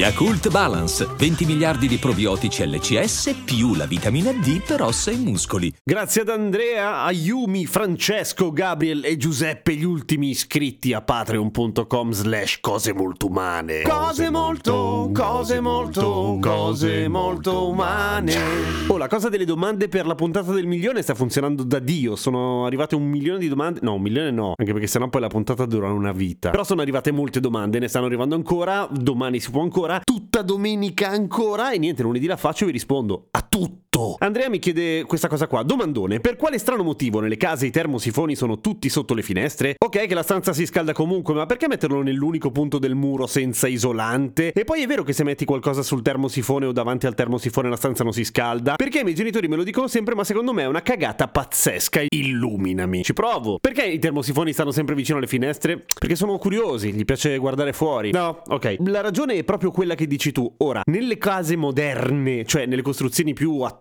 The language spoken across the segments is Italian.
Yakult Balance, 20 miliardi di probiotici LCS più la vitamina D per ossa e muscoli. Grazie ad Andrea, Ayumi, Francesco, Gabriel e Giuseppe, gli ultimi iscritti a patreon.com slash cose molto umane. Cose molto, cose molto, cose molto umane. Oh, la cosa delle domande per la puntata del milione sta funzionando da Dio. Sono arrivate un milione di domande. No, un milione no, anche perché sennò poi la puntata dura una vita. Però sono arrivate molte domande, ne stanno arrivando ancora. Domani si può ancora tutta domenica ancora e niente, lunedì la faccio e vi rispondo a tutto. Andrea mi chiede questa cosa qua, domandone, per quale strano motivo nelle case i termosifoni sono tutti sotto le finestre? Ok che la stanza si scalda comunque, ma perché metterlo nell'unico punto del muro senza isolante? E poi è vero che se metti qualcosa sul termosifone o davanti al termosifone la stanza non si scalda? Perché i miei genitori me lo dicono sempre, ma secondo me è una cagata pazzesca. Illuminami. Ci provo. Perché i termosifoni stanno sempre vicino alle finestre? Perché sono curiosi, gli piace guardare fuori. No, ok. La ragione è proprio quella che dici tu. Ora, nelle case moderne, cioè nelle costruzioni più attuali,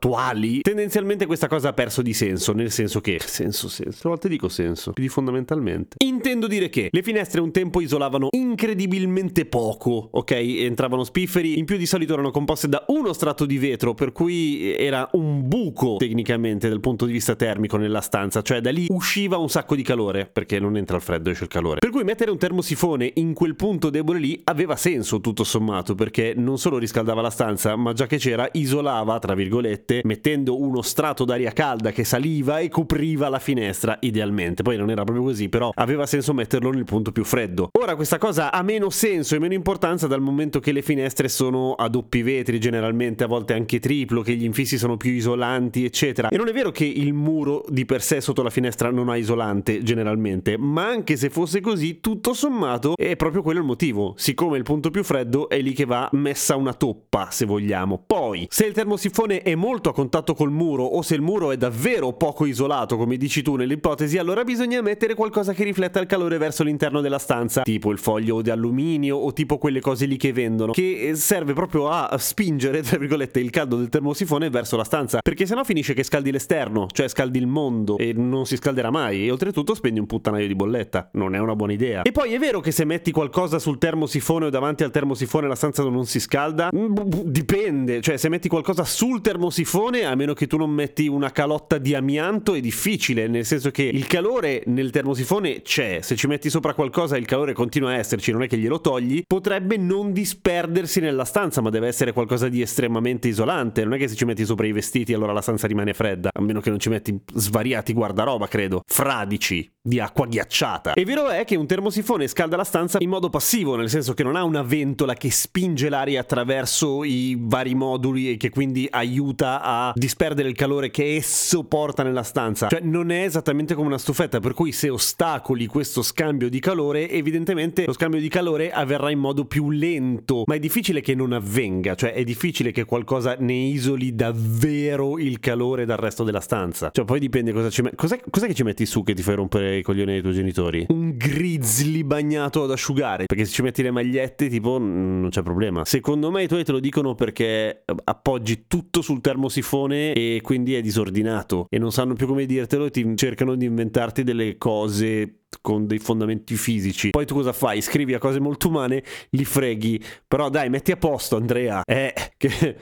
tendenzialmente questa cosa ha perso di senso, nel senso che senso senso, a volte dico senso, più di fondamentalmente. Intendo dire che le finestre un tempo isolavano incredibilmente poco, ok? Entravano spifferi, in più di solito erano composte da uno strato di vetro, per cui era un buco tecnicamente dal punto di vista termico nella stanza, cioè da lì usciva un sacco di calore, perché non entra il freddo, esce il calore. Per cui mettere un termosifone in quel punto debole lì aveva senso tutto sommato, perché non solo riscaldava la stanza, ma già che c'era isolava, tra virgolette, mettendo uno strato d'aria calda che saliva e copriva la finestra idealmente. Poi non era proprio così, però aveva senso metterlo nel punto più freddo. Ora questa cosa ha meno senso e meno importanza dal momento che le finestre sono a doppi vetri generalmente, a volte anche triplo, che gli infissi sono più isolanti, eccetera. E non è vero che il muro di per sé sotto la finestra non ha isolante generalmente, ma anche se fosse così, tutto sommato è proprio quello il motivo. Siccome il punto più freddo è lì che va messa una toppa, se vogliamo. Poi, se il termosifone è molto a contatto col muro o se il muro è davvero poco isolato, come dici tu nell'ipotesi, allora bisogna mettere qualcosa che rifletta il calore verso l'interno della stanza, tipo il foglio di alluminio o tipo quelle cose lì che vendono, che serve proprio a spingere, tra virgolette, il caldo del termosifone verso la stanza, perché sennò finisce che scaldi l'esterno, cioè scaldi il mondo e non si scalderà mai e oltretutto spendi un puttanaio di bolletta, non è una buona idea. E poi è vero che se metti qualcosa sul termosifone o davanti al termosifone la stanza non si scalda? Mm, dipende, cioè se metti qualcosa sul termosifone, a meno che tu non metti una calotta di amianto, è difficile, nel senso che il calore nel termosifone c'è, se ci metti sopra qualcosa il calore continua a esserci, non è che glielo togli, potrebbe non disperdersi nella stanza, ma deve essere qualcosa di estremamente isolante, non è che se ci metti sopra i vestiti allora la stanza rimane fredda, a meno che non ci metti svariati guardaroba, credo, fradici di acqua ghiacciata. E vero è che un termosifone scalda la stanza in modo passivo, nel senso che non ha una ventola che spinge l'aria attraverso i vari moduli e che quindi aiuta a disperdere il calore che esso porta nella stanza. Cioè non è esattamente come una stufetta, per cui se ostacoli questo scambio di calore, evidentemente lo scambio di calore avverrà in modo più lento, ma è difficile che non avvenga, cioè è difficile che qualcosa ne isoli davvero il calore dal resto della stanza. Cioè poi dipende cosa ci metti. Cos'è, cos'è che ci metti su che ti fai rompere i coglioni dei tuoi genitori? Un grizzly bagnato ad asciugare, perché se ci metti le magliette tipo non c'è problema. Secondo me i tuoi te lo dicono perché appoggi tutto sul termosifone e quindi è disordinato e non sanno più come dirtelo e ti cercano di inventarti delle cose con dei fondamenti fisici. Poi tu cosa fai? Scrivi a cose molto umane, li freghi. Però dai, metti a posto, Andrea. Eh, che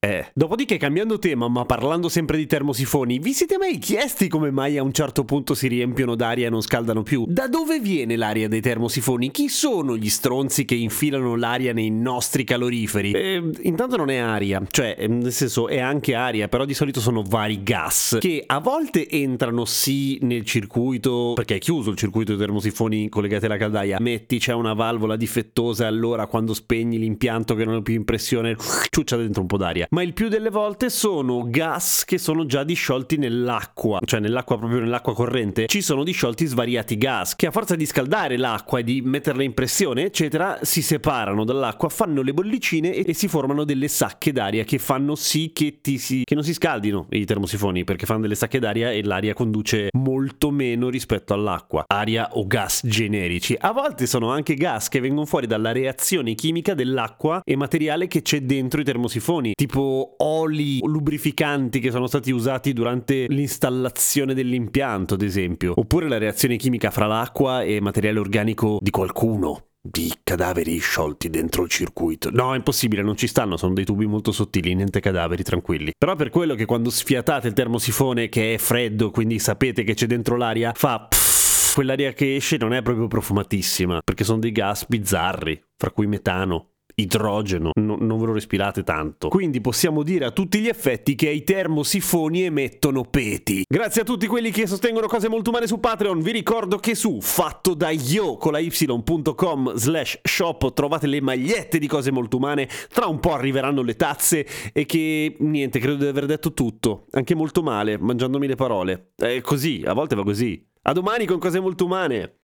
eh. Dopodiché, cambiando tema, ma parlando sempre di termosifoni, vi siete mai chiesti come mai a un certo punto si riempiono d'aria e non scaldano più? Da dove viene l'aria dei termosifoni? Chi sono gli stronzi che infilano l'aria nei nostri caloriferi? Eh, intanto non è aria, cioè, nel senso, è anche aria, però di solito sono vari gas che a volte entrano sì nel circuito, perché è chiuso il circuito dei termosifoni collegati alla caldaia. Metti c'è una valvola difettosa e allora quando spegni l'impianto che non è più in pressione, ciuccia dentro un po' d'aria ma il più delle volte sono gas che sono già disciolti nell'acqua, cioè nell'acqua proprio nell'acqua corrente, ci sono disciolti svariati gas che a forza di scaldare l'acqua e di metterla in pressione, eccetera, si separano dall'acqua, fanno le bollicine e, e si formano delle sacche d'aria che fanno sì che, si, che non si scaldino i termosifoni, perché fanno delle sacche d'aria e l'aria conduce molto meno rispetto all'acqua. Aria o gas generici. A volte sono anche gas che vengono fuori dalla reazione chimica dell'acqua e materiale che c'è dentro i termosifoni, tipo oli lubrificanti che sono stati usati durante l'installazione dell'impianto, ad esempio, oppure la reazione chimica fra l'acqua e materiale organico di qualcuno di cadaveri sciolti dentro il circuito. No, è impossibile, non ci stanno, sono dei tubi molto sottili, niente cadaveri, tranquilli. Però per quello che quando sfiatate il termosifone che è freddo, quindi sapete che c'è dentro l'aria, fa pff, quell'aria che esce non è proprio profumatissima, perché sono dei gas bizzarri, fra cui metano idrogeno, no, non ve lo respirate tanto. Quindi possiamo dire a tutti gli effetti che i termosifoni emettono peti. Grazie a tutti quelli che sostengono cose molto umane su Patreon, vi ricordo che su fatto da io con la y.com slash shop trovate le magliette di cose molto umane, tra un po' arriveranno le tazze e che niente, credo di aver detto tutto, anche molto male, mangiandomi le parole. È così, a volte va così. A domani con cose molto umane.